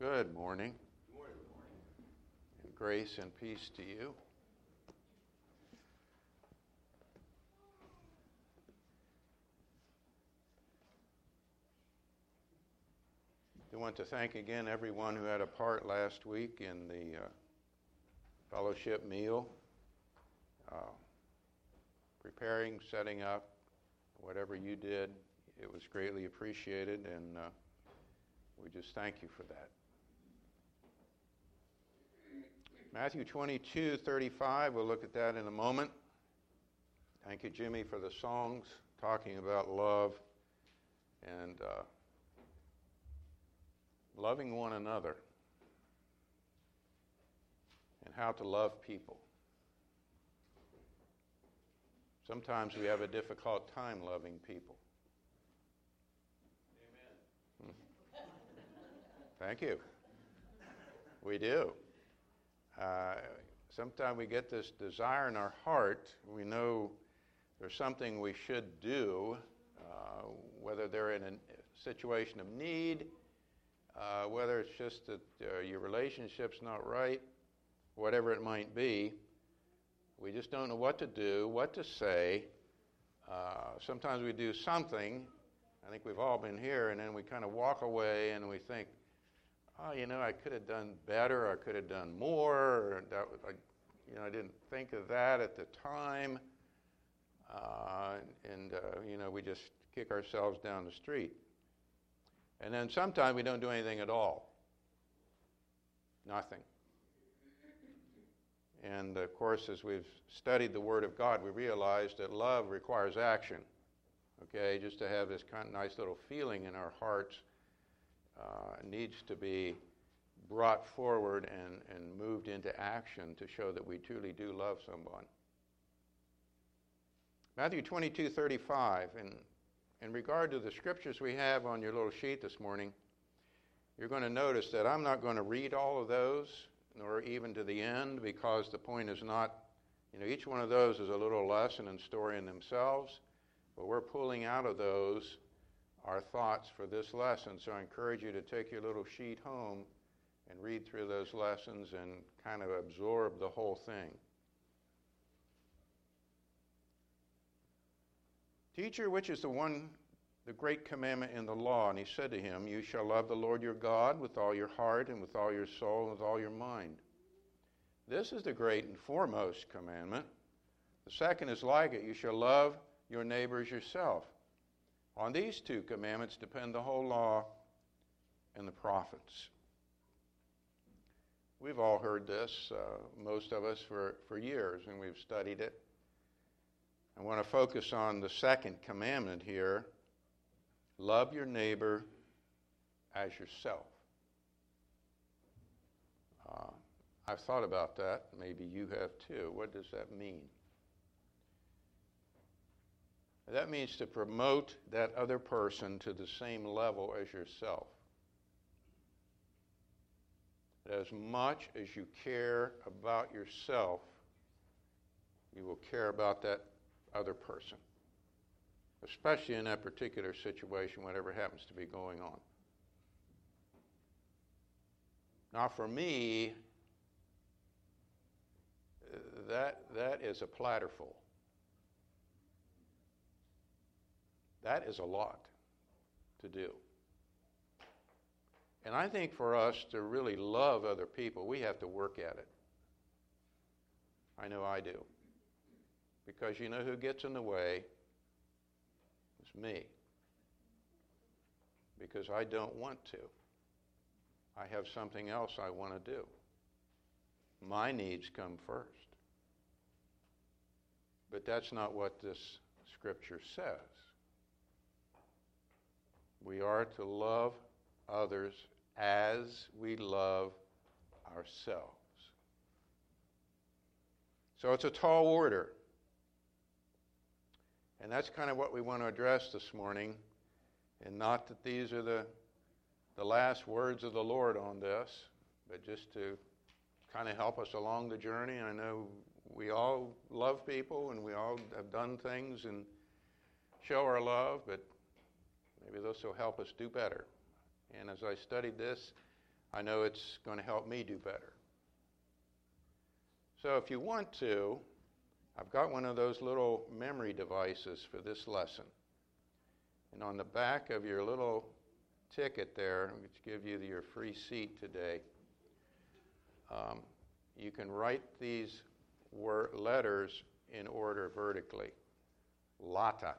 Good morning. Good morning. And grace and peace to you. I want to thank again everyone who had a part last week in the uh, fellowship meal, uh, preparing, setting up, whatever you did. It was greatly appreciated, and uh, we just thank you for that. Matthew 22, 35, we'll look at that in a moment. Thank you, Jimmy, for the songs talking about love and uh, loving one another and how to love people. Sometimes we have a difficult time loving people. Amen. Thank you. We do. Uh, sometimes we get this desire in our heart. We know there's something we should do, uh, whether they're in a situation of need, uh, whether it's just that uh, your relationship's not right, whatever it might be. We just don't know what to do, what to say. Uh, sometimes we do something. I think we've all been here, and then we kind of walk away and we think, oh, you know, I could have done better, I could have done more, or that, I, you know, I didn't think of that at the time. Uh, and, uh, you know, we just kick ourselves down the street. And then sometimes we don't do anything at all. Nothing. And of course, as we've studied the Word of God, we realize that love requires action. Okay, just to have this kind of nice little feeling in our hearts Uh, needs to be brought forward and, and moved into action to show that we truly do love someone. Matthew 22 35, in, in regard to the scriptures we have on your little sheet this morning, you're going to notice that I'm not going to read all of those, nor even to the end, because the point is not, you know, each one of those is a little lesson and story in themselves, but we're pulling out of those our thoughts for this lesson. So I encourage you to take your little sheet home and read through those lessons and kind of absorb the whole thing. Teacher, which is the one, the great commandment in the law? And he said to him, You shall love the Lord your God with all your heart and with all your soul and with all your mind. This is the great and foremost commandment. The second is like it you shall love your neighbors yourself. On these two commandments depend the whole law and the prophets. We've all heard this, uh, most of us, for, for years, and we've studied it. I want to focus on the second commandment here love your neighbor as yourself. Uh, I've thought about that. Maybe you have too. What does that mean? That means to promote that other person to the same level as yourself. As much as you care about yourself, you will care about that other person, especially in that particular situation, whatever happens to be going on. Now, for me, that, that is a platterful. That is a lot to do. And I think for us to really love other people, we have to work at it. I know I do. Because you know who gets in the way? It's me. Because I don't want to. I have something else I want to do. My needs come first. But that's not what this scripture says. We are to love others as we love ourselves. So it's a tall order. And that's kind of what we want to address this morning. And not that these are the, the last words of the Lord on this, but just to kind of help us along the journey. I know we all love people and we all have done things and show our love, but maybe this will help us do better. And as I studied this, I know it's going to help me do better. So if you want to, I've got one of those little memory devices for this lesson. And on the back of your little ticket there, which give you your free seat today, um, you can write these word, letters in order vertically. Latta,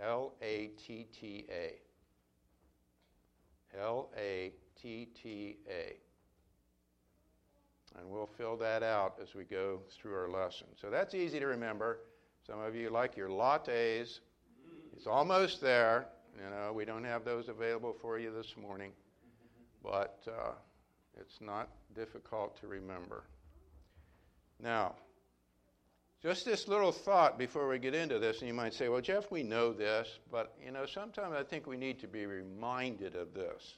L A T T A. L A T T A. And we'll fill that out as we go through our lesson. So that's easy to remember. Some of you like your lattes. It's almost there. You know, we don't have those available for you this morning, but uh, it's not difficult to remember. Now, just this little thought before we get into this, and you might say, well, Jeff, we know this, but, you know, sometimes I think we need to be reminded of this.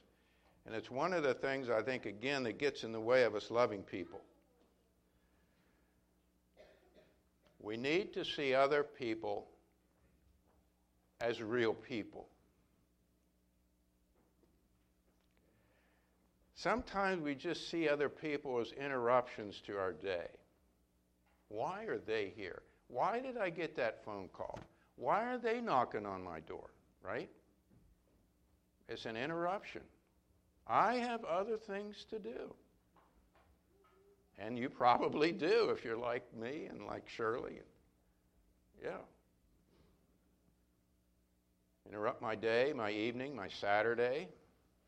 And it's one of the things I think, again, that gets in the way of us loving people. We need to see other people as real people. Sometimes we just see other people as interruptions to our day. Why are they here? Why did I get that phone call? Why are they knocking on my door? Right? It's an interruption. I have other things to do. And you probably do if you're like me and like Shirley. Yeah. Interrupt my day, my evening, my Saturday,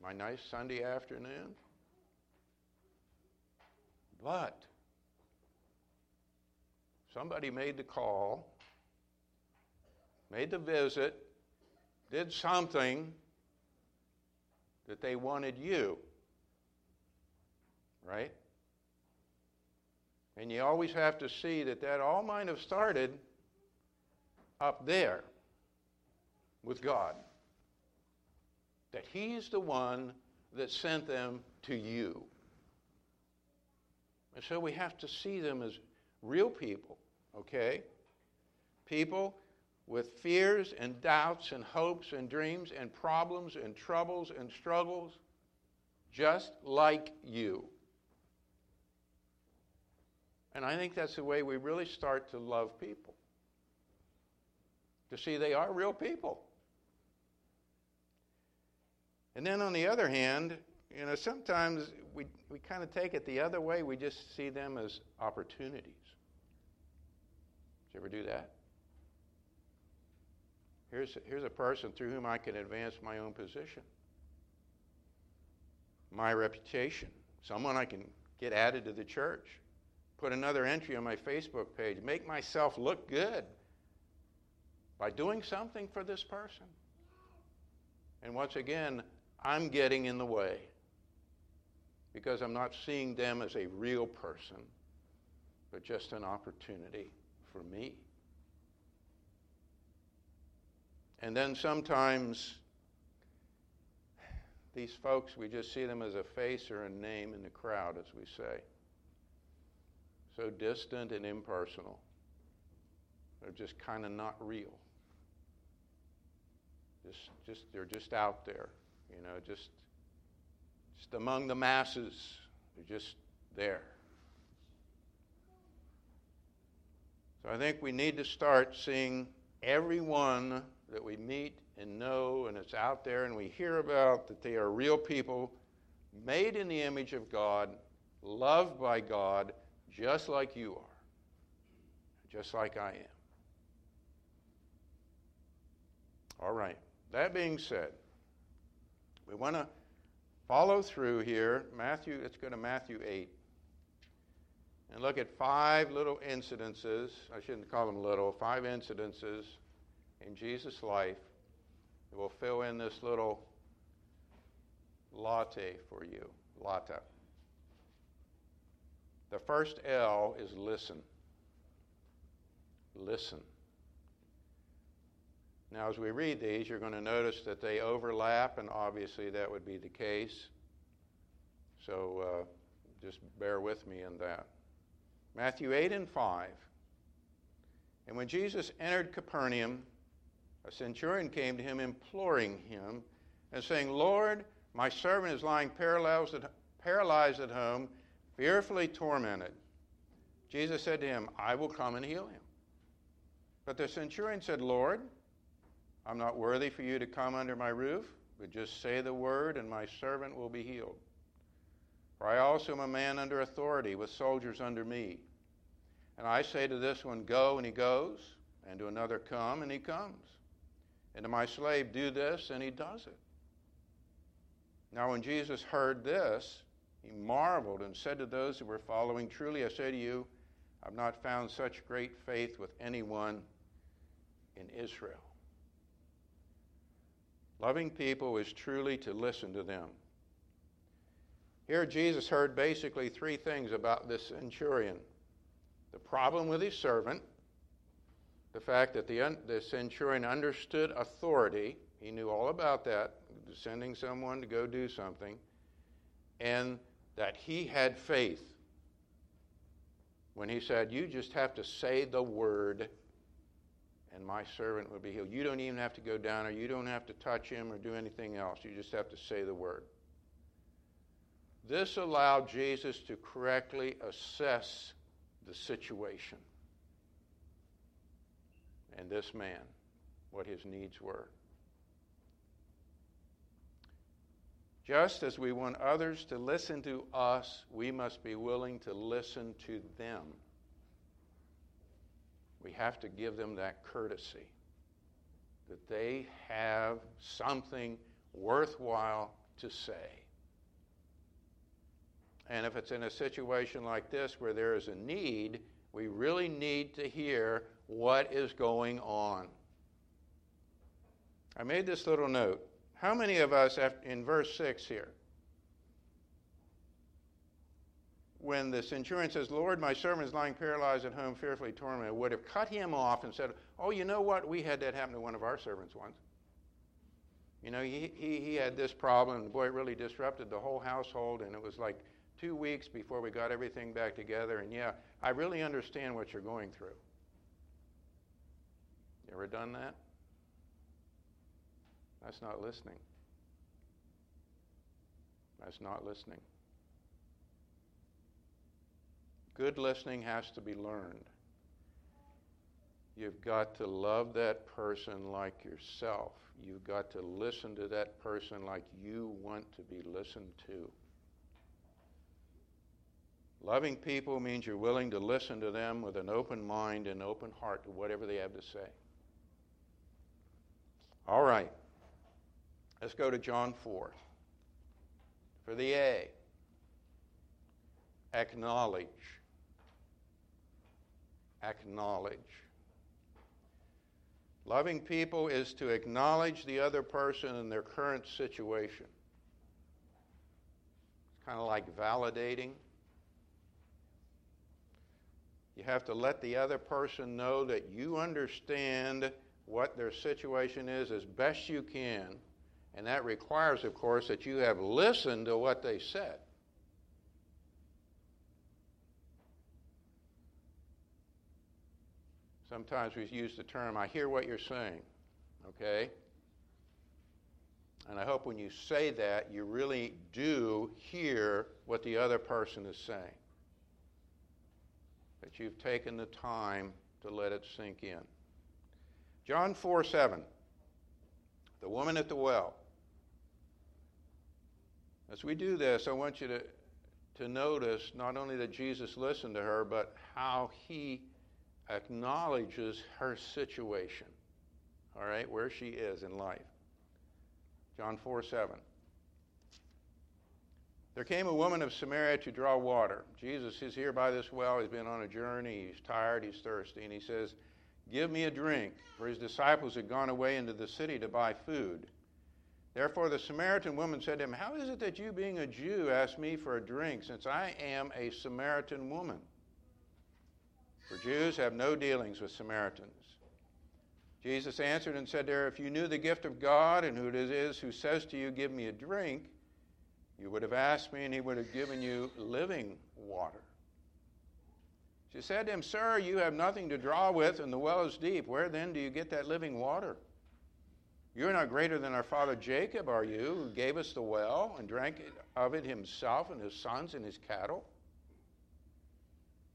my nice Sunday afternoon. But somebody made the call, made the visit, did something that they wanted you. Right? And you always have to see that that all might have started up there with God. That He's the one that sent them to you. And so we have to see them as real people, okay? People with fears and doubts and hopes and dreams and problems and troubles and struggles, just like you. And I think that's the way we really start to love people. To see they are real people. And then on the other hand, you know, sometimes we, we kind of take it the other way. We just see them as opportunities. You ever do that? Here's, here's a person through whom I can advance my own position, my reputation, someone I can get added to the church, put another entry on my Facebook page, make myself look good by doing something for this person. And once again, I'm getting in the way because I'm not seeing them as a real person, but just an opportunity for me. And then sometimes these folks, we just see them as a face or a name in the crowd, as we say. So distant and impersonal. They're just kind of not real. Just, just, they're just out there, you know, just, just among the masses. They're just there. So I think we need to start seeing everyone that we meet and know and it's out there and we hear about that they are real people made in the image of God, loved by God, just like you are, just like I am. All right. That being said, we want to follow through here. Matthew, let's go to Matthew 8 and look at five little incidences. I shouldn't call them little, five incidences in Jesus' life that will fill in this little latte for you. Latte. The first L is listen. Listen. Now, as we read these, you're going to notice that they overlap, and obviously that would be the case. So uh, just bear with me in that. Matthew 8 and 5. And when Jesus entered Capernaum, a centurion came to him, imploring him, and saying, Lord, my servant is lying paralyzed at, home, fearfully tormented. Jesus said to him, I will come and heal him. But the centurion said, Lord, I'm not worthy for you to come under my roof, but just say the word, and my servant will be healed. For I also am a man under authority, with soldiers under me. And I say to this one, Go, and he goes, and to another, Come, and he comes. And to my slave, Do this, and he does it. Now, when Jesus heard this, he marveled and said to those who were following, Truly I say to you, I've not found such great faith with anyone in Israel. Loving people is truly to listen to them. Here, Jesus heard basically three things about this centurion the problem with his servant, the fact that the, the centurion understood authority, he knew all about that, sending someone to go do something, and that he had faith when he said, You just have to say the word and my servant will be healed. You don't even have to go down or you don't have to touch him or do anything else. You just have to say the word. This allowed Jesus to correctly assess the situation and this man, what his needs were. Just as we want others to listen to us, we must be willing to listen to them. We have to give them that courtesy that they have something worthwhile to say. And if it's in a situation like this where there is a need, we really need to hear what is going on. I made this little note. How many of us, in verse 6 here, when the centurion says, Lord, my servant is lying paralyzed at home, fearfully tormented, would have cut him off and said, Oh, you know what? We had that happen to one of our servants once. You know, he, he, he had this problem, and boy, it really disrupted the whole household, and it was like two weeks before we got everything back together. And yeah, I really understand what you're going through. You ever done that? That's not listening. That's not listening. Good listening has to be learned. You've got to love that person like yourself. You've got to listen to that person like you want to be listened to. Loving people means you're willing to listen to them with an open mind and open heart to whatever they have to say. All right. Let's go to John 4. For the A, acknowledge. Acknowledge. Loving people is to acknowledge the other person in their current situation. It's kind of like validating. You have to let the other person know that you understand what their situation is as best you can and that requires, of course, that you have listened to what they said. Sometimes we use the term, I hear what you're saying, okay? And I hope when you say that, you really do hear what the other person is saying. That you've taken the time to let it sink in. John 4 7, the woman at the well. As we do this, I want you to, to notice not only that Jesus listened to her, but how he acknowledges her situation, all right, where she is in life. John 4 7. There came a woman of Samaria to draw water. Jesus is here by this well. He's been on a journey. He's tired. He's thirsty. And he says, Give me a drink. For his disciples had gone away into the city to buy food. Therefore, the Samaritan woman said to him, How is it that you, being a Jew, ask me for a drink, since I am a Samaritan woman? For Jews have no dealings with Samaritans. Jesus answered and said to her, If you knew the gift of God and who it is who says to you, Give me a drink, you would have asked me, and he would have given you living water. She said to him, Sir, you have nothing to draw with, and the well is deep. Where then do you get that living water? You're not greater than our father Jacob, are you, who gave us the well and drank of it himself and his sons and his cattle?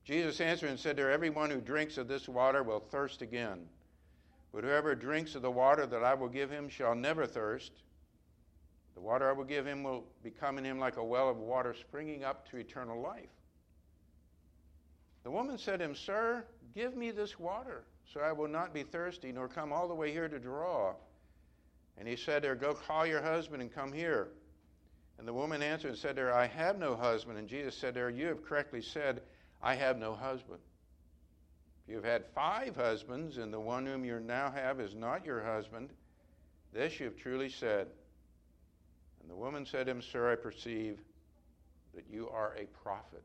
Jesus answered and said to her, Everyone who drinks of this water will thirst again. But whoever drinks of the water that I will give him shall never thirst. The water I will give him will become in him like a well of water springing up to eternal life. The woman said to him, Sir, give me this water, so I will not be thirsty, nor come all the way here to draw. And he said to her, Go call your husband and come here. And the woman answered and said to her, I have no husband. And Jesus said to her, You have correctly said, I have no husband. You have had five husbands, and the one whom you now have is not your husband, this you have truly said. And the woman said to him, Sir, I perceive that you are a prophet.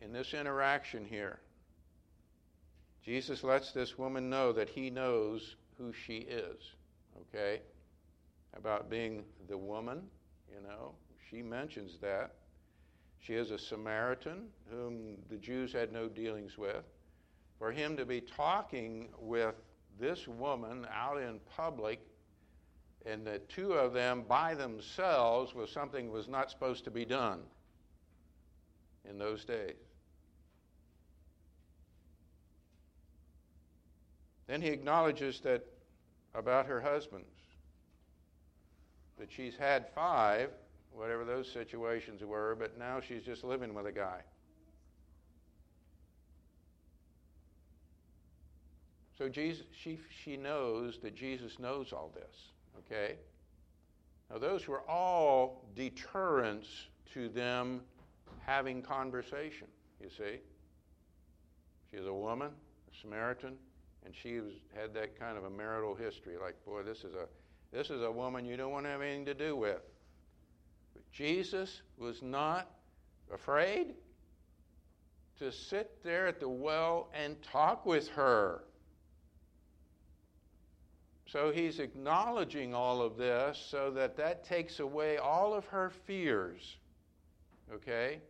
In this interaction here, Jesus lets this woman know that he knows who she is, okay? About being the woman, you know, she mentions that. She is a Samaritan whom the Jews had no dealings with. For him to be talking with this woman out in public and the two of them by themselves was something was not supposed to be done in those days. Then he acknowledges that about her husbands, that she's had five, whatever those situations were, but now she's just living with a guy. So Jesus, she, she knows that Jesus knows all this, okay? Now, those were all deterrents to them having conversation, you see. She's a woman, a Samaritan, and she was, had that kind of a marital history. Like, boy, this is a this is a woman you don't want to have anything to do with. But Jesus was not afraid to sit there at the well and talk with her. So he's acknowledging all of this so that that takes away all of her fears. Okay?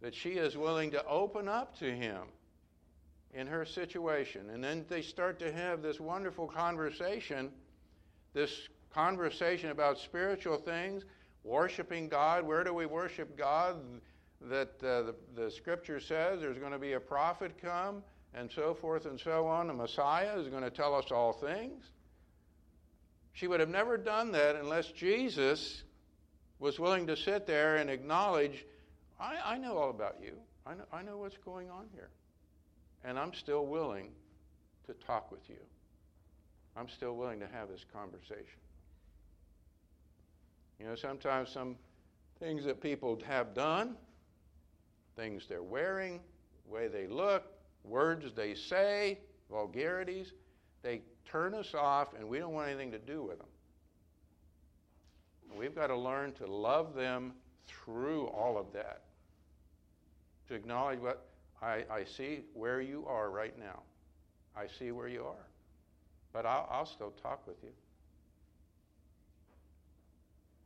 That she is willing to open up to him in her situation. And then they start to have this wonderful conversation, this conversation about spiritual things, worshiping God. Where do we worship God? That uh, the, the scripture says there's going to be a prophet come, and so forth and so on. The Messiah is going to tell us all things. She would have never done that unless Jesus was willing to sit there and acknowledge, I, I know all about you. I know, I know what's going on here. And I'm still willing to talk with you. I'm still willing to have this conversation. You know, sometimes some things that people have done, things they're wearing, way they look, words they say, vulgarities, they turn us off and we don't want anything to do with them. We've got to learn to love them through all of that. To acknowledge what I, I see where you are right now. I see where you are. But I'll, I'll still talk with you.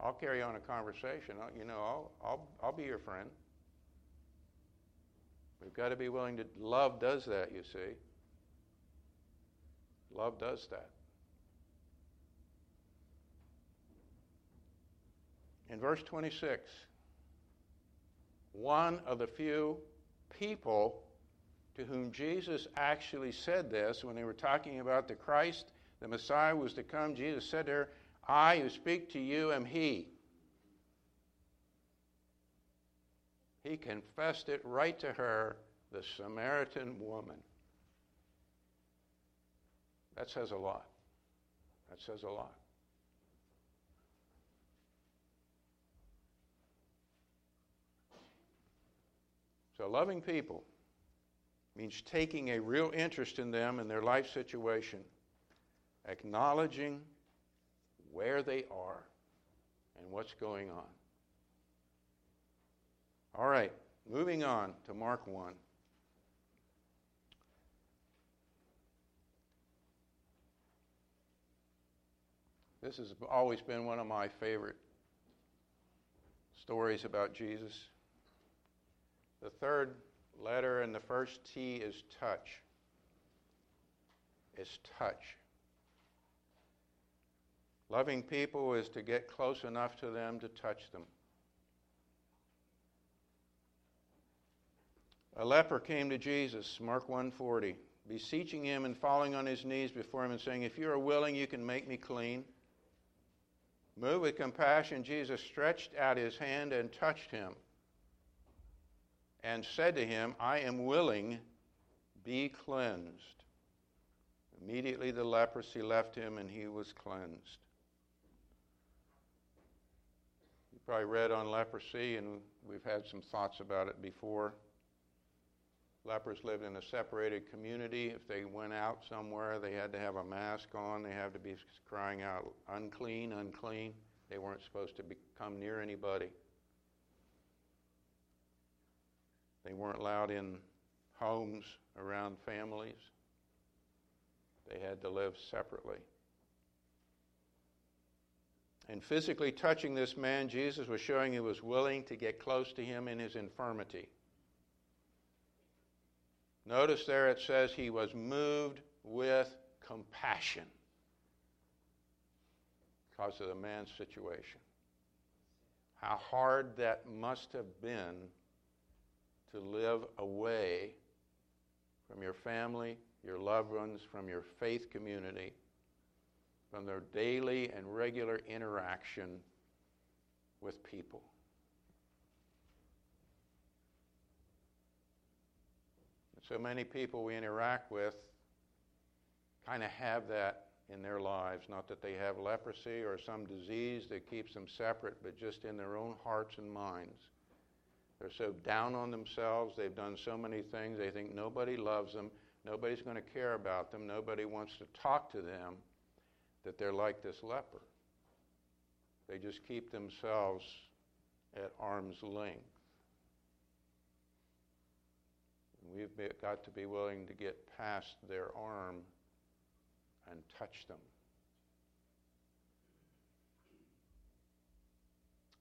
I'll carry on a conversation. I'll, you know, I'll, I'll, I'll be your friend. We've got to be willing to. Love does that, you see. Love does that. In verse 26, one of the few people to whom Jesus actually said this when they were talking about the Christ, the Messiah was to come. Jesus said to her, I who speak to you am He. He confessed it right to her, the Samaritan woman. That says a lot. That says a lot. So, loving people means taking a real interest in them and their life situation, acknowledging where they are and what's going on. All right, moving on to Mark 1. This has always been one of my favorite stories about Jesus. The third letter and the first T is touch. is touch. Loving people is to get close enough to them to touch them. A leper came to Jesus, Mark 140, beseeching him and falling on his knees before him and saying, If you are willing, you can make me clean. Moved with compassion, Jesus stretched out his hand and touched him and said to him, I am willing, be cleansed. Immediately the leprosy left him and he was cleansed. You probably read on leprosy, and we've had some thoughts about it before. Lepers lived in a separated community. If they went out somewhere, they had to have a mask on. They had to be crying out, unclean, unclean. They weren't supposed to be, come near anybody. They weren't allowed in homes around families. They had to live separately. And physically touching this man, Jesus was showing he was willing to get close to him in his infirmity. Notice there it says he was moved with compassion because of the man's situation. How hard that must have been to live away from your family, your loved ones, from your faith community, from their daily and regular interaction with people. So many people we interact with kind of have that in their lives. Not that they have leprosy or some disease that keeps them separate, but just in their own hearts and minds. They're so down on themselves. They've done so many things. They think nobody loves them. Nobody's going to care about them. Nobody wants to talk to them. That they're like this leper. They just keep themselves at arm's length. We've got to be willing to get past their arm and touch them.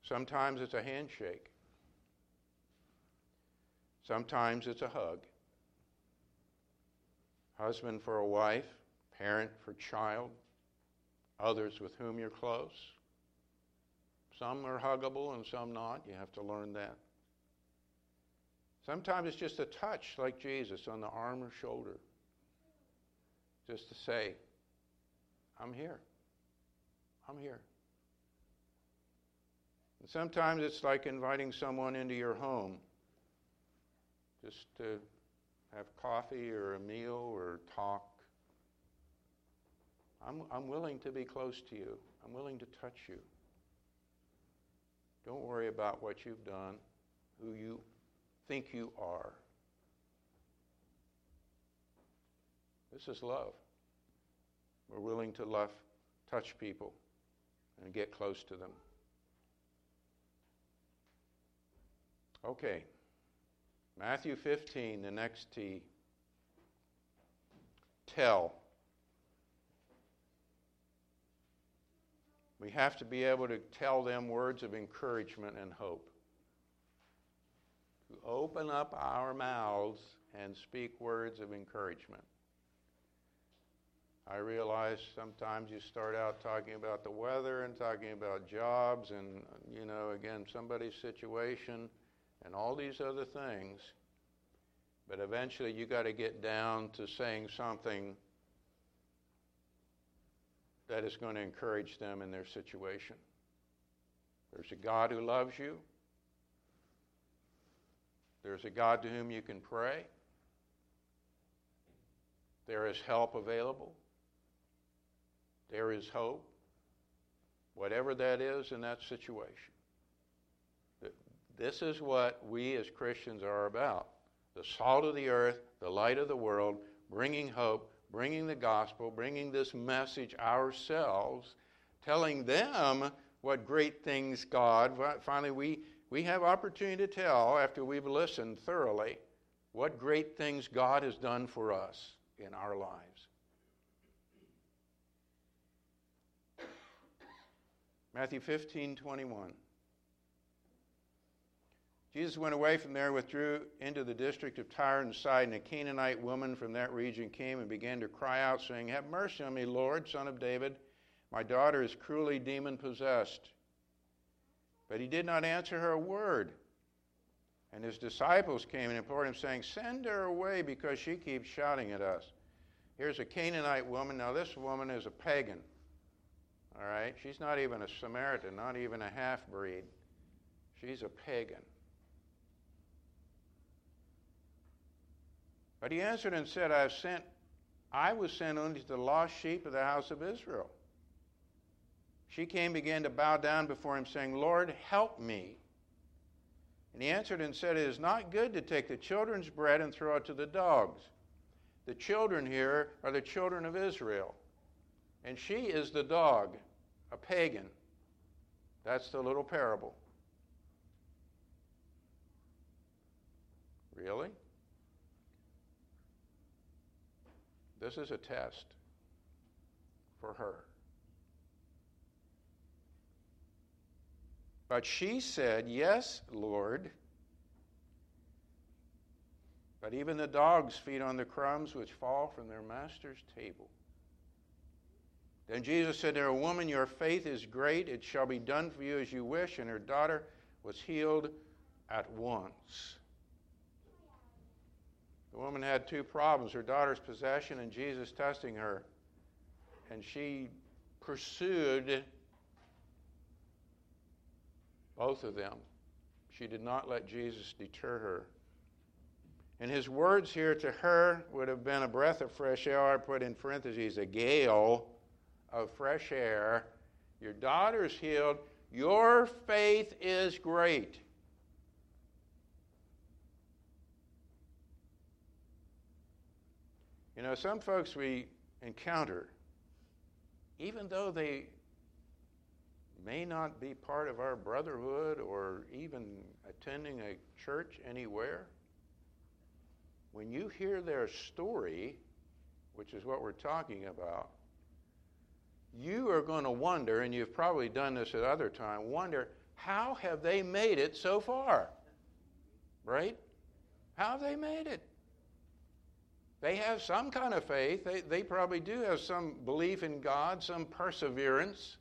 Sometimes it's a handshake. Sometimes it's a hug. Husband for a wife, parent for child, others with whom you're close. Some are huggable and some not. You have to learn that. Sometimes it's just a touch, like Jesus, on the arm or shoulder, just to say, I'm here. I'm here. And sometimes it's like inviting someone into your home just to have coffee or a meal or talk. I'm, I'm willing to be close to you. I'm willing to touch you. Don't worry about what you've done, who you think you are. This is love. We're willing to love, touch people, and get close to them. Okay. Matthew 15, the next T. Tell. We have to be able to tell them words of encouragement and hope. Open up our mouths and speak words of encouragement. I realize sometimes you start out talking about the weather and talking about jobs and, you know, again, somebody's situation and all these other things. But eventually you got to get down to saying something that is going to encourage them in their situation. There's a God who loves you. There's a God to whom you can pray. There is help available. There is hope. Whatever that is in that situation. This is what we as Christians are about the salt of the earth, the light of the world, bringing hope, bringing the gospel, bringing this message ourselves, telling them what great things God, finally, we, we have opportunity to tell after we've listened thoroughly what great things God has done for us in our lives. Matthew 15, 21. Jesus went away from there, withdrew into the district of Tyre and Sidon. A Canaanite woman from that region came and began to cry out, saying, Have mercy on me, Lord, son of David. My daughter is cruelly demon possessed. But he did not answer her a word. And his disciples came and implored him, saying, Send her away because she keeps shouting at us. Here's a Canaanite woman. Now, this woman is a pagan. All right? She's not even a Samaritan, not even a half breed. She's a pagan. But he answered and said, I have sent I was sent only to the lost sheep of the house of Israel. She came began to bow down before him, saying, Lord, help me. And he answered and said, It is not good to take the children's bread and throw it to the dogs. The children here are the children of Israel. And she is the dog, a pagan. That's the little parable. Really? This is a test for her. But she said, Yes, Lord. But even the dogs feed on the crumbs which fall from their master's table. Then Jesus said to her, Woman, your faith is great. It shall be done for you as you wish. And her daughter was healed at once. The woman had two problems her daughter's possession and Jesus testing her. And she pursued both of them. She did not let Jesus deter her. And his words here to her would have been a breath of fresh air. I put in parentheses a gale of fresh air. Your daughter's healed. Your faith is great. You know, some folks we encounter, even though they may not be part of our brotherhood or even attending a church anywhere, when you hear their story, which is what we're talking about, you are going to wonder, and you've probably done this at other times, wonder how have they made it so far? Right? How have they made it? They have some kind of faith. They, they probably do have some belief in God, some perseverance.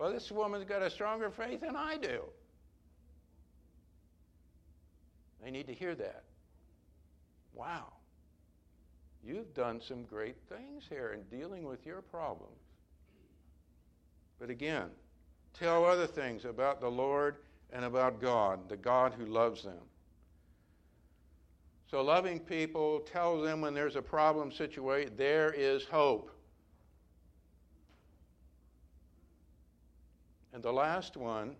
Well, this woman's got a stronger faith than I do. They need to hear that. Wow. You've done some great things here in dealing with your problems. But again, tell other things about the Lord and about God, the God who loves them. So, loving people, tell them when there's a problem situation, there is hope. And the last one,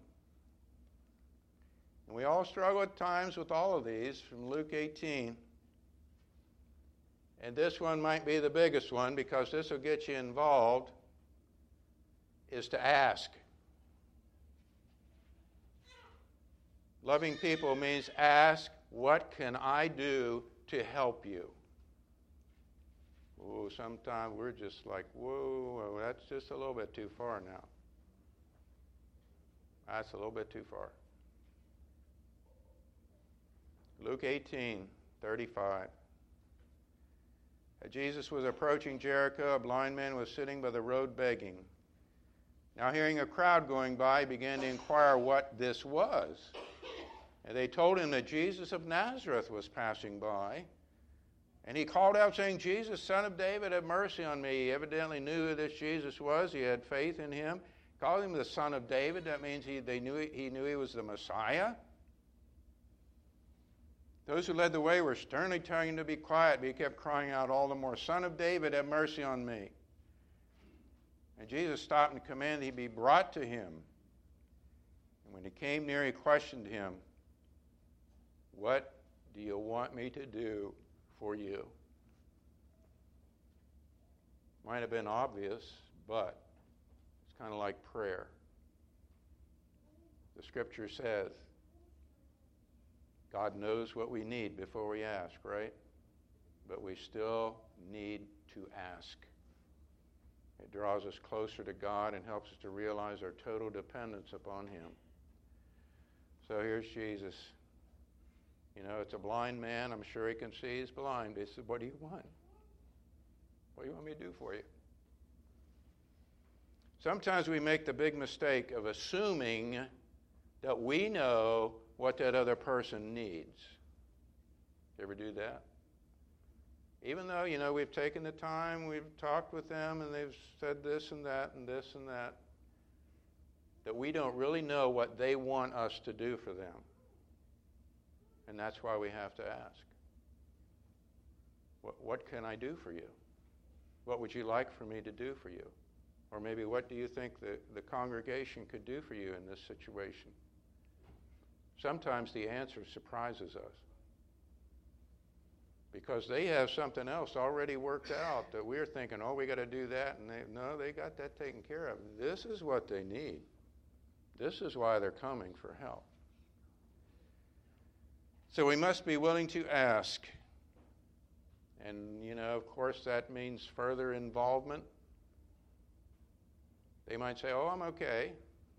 and we all struggle at times with all of these from Luke 18. And this one might be the biggest one because this will get you involved, is to ask. Loving people means ask what can I do to help you? Oh, sometimes we're just like, whoa, that's just a little bit too far now. That's a little bit too far. Luke 18, 35. As Jesus was approaching Jericho, a blind man was sitting by the road begging. Now, hearing a crowd going by, he began to inquire what this was. And they told him that Jesus of Nazareth was passing by. And he called out, saying, Jesus, son of David, have mercy on me. He evidently knew who this Jesus was. He had faith in him. Called him the son of David. That means he, they knew he, knew he was the Messiah. Those who led the way were sternly telling him to be quiet, but he kept crying out all the more, Son of David, have mercy on me. And Jesus stopped and commanded he be brought to him. And when he came near, he questioned him. What do you want me to do for you? Might have been obvious, but kind of like prayer. The scripture says God knows what we need before we ask, right? But we still need to ask. It draws us closer to God and helps us to realize our total dependence upon Him. So here's Jesus You know, it's a blind man. I'm sure he can see he's blind. He said, What do you want? What do you want me to do for you? Sometimes we make the big mistake of assuming that we know what that other person needs. You ever do that? Even though, you know, we've taken the time, we've talked with them, and they've said this and that and this and that, that we don't really know what they want us to do for them. And that's why we have to ask what, what can I do for you? What would you like for me to do for you? Or maybe what do you think the, the congregation could do for you in this situation? Sometimes the answer surprises us because they have something else already worked out that we're thinking, oh, we got to do that. And they, no, they got that taken care of. This is what they need. This is why they're coming for help. So we must be willing to ask. And, you know, of course, that means further involvement. They might say, oh, I'm okay.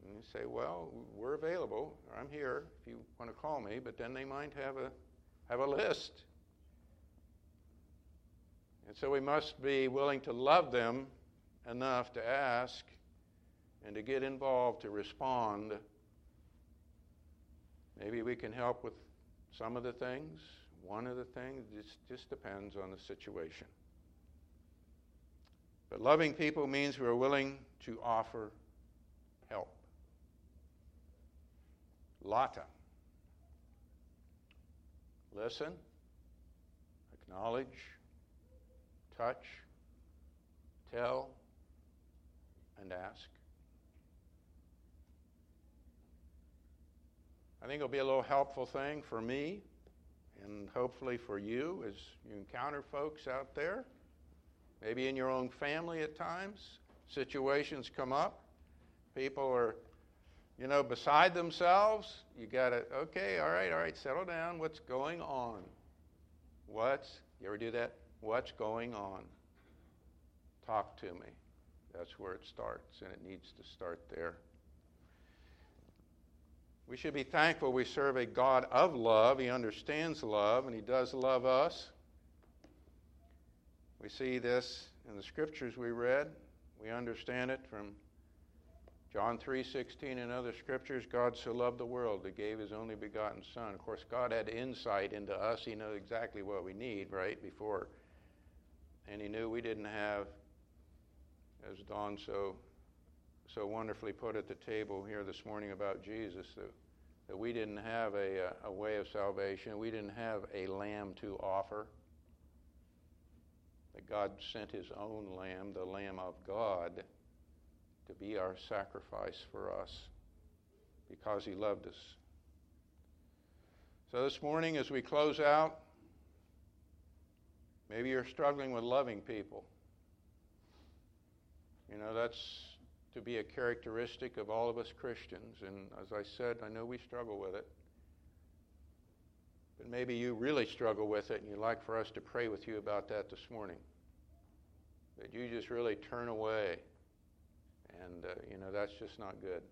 And you say, well, we're available. I'm here if you want to call me. But then they might have a, have a list and so we must be willing to love them enough to ask and to get involved, to respond. Maybe we can help with some of the things, one of the things. It just depends on the situation. But loving people means we're willing to offer help. Lata. Listen, acknowledge, touch, tell, and ask. I think it'll be a little helpful thing for me and hopefully for you as you encounter folks out there, maybe in your own family at times. Situations come up, people are, you know, beside themselves. You got to, okay, all right, all right, settle down. What's going on? What's, you ever do that? What's going on? Talk to me. That's where it starts, and it needs to start there. We should be thankful we serve a God of love. He understands love, and He does love us. We see this in the scriptures we read. We understand it from John 3:16 and other scriptures. God so loved the world that gave His only begotten Son. Of course, God had insight into us. He knew exactly what we need, right, before and he knew we didn't have, as Don so, so wonderfully put at the table here this morning about Jesus, that, that we didn't have a, a way of salvation. We didn't have a lamb to offer. That God sent his own lamb, the Lamb of God, to be our sacrifice for us because he loved us. So this morning, as we close out, Maybe you're struggling with loving people. You know, that's to be a characteristic of all of us Christians. And as I said, I know we struggle with it. But maybe you really struggle with it and you'd like for us to pray with you about that this morning. That you just really turn away. And, uh, you know, that's just not good.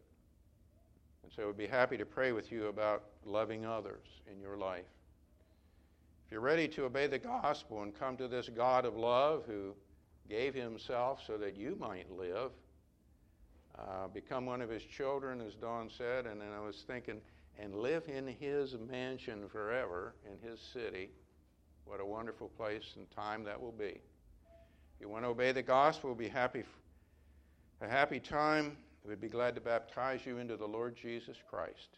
And so we'd be happy to pray with you about loving others in your life. If you're ready to obey the gospel and come to this God of love who gave himself so that you might live, uh, become one of his children, as Don said, and then I was thinking, and live in his mansion forever in his city. What a wonderful place and time that will be. If you want to obey the gospel, be happy. A happy time. We'd be glad to baptize you into the Lord Jesus Christ.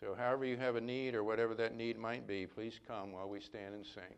So, however you have a need or whatever that need might be, please come while we stand and sing.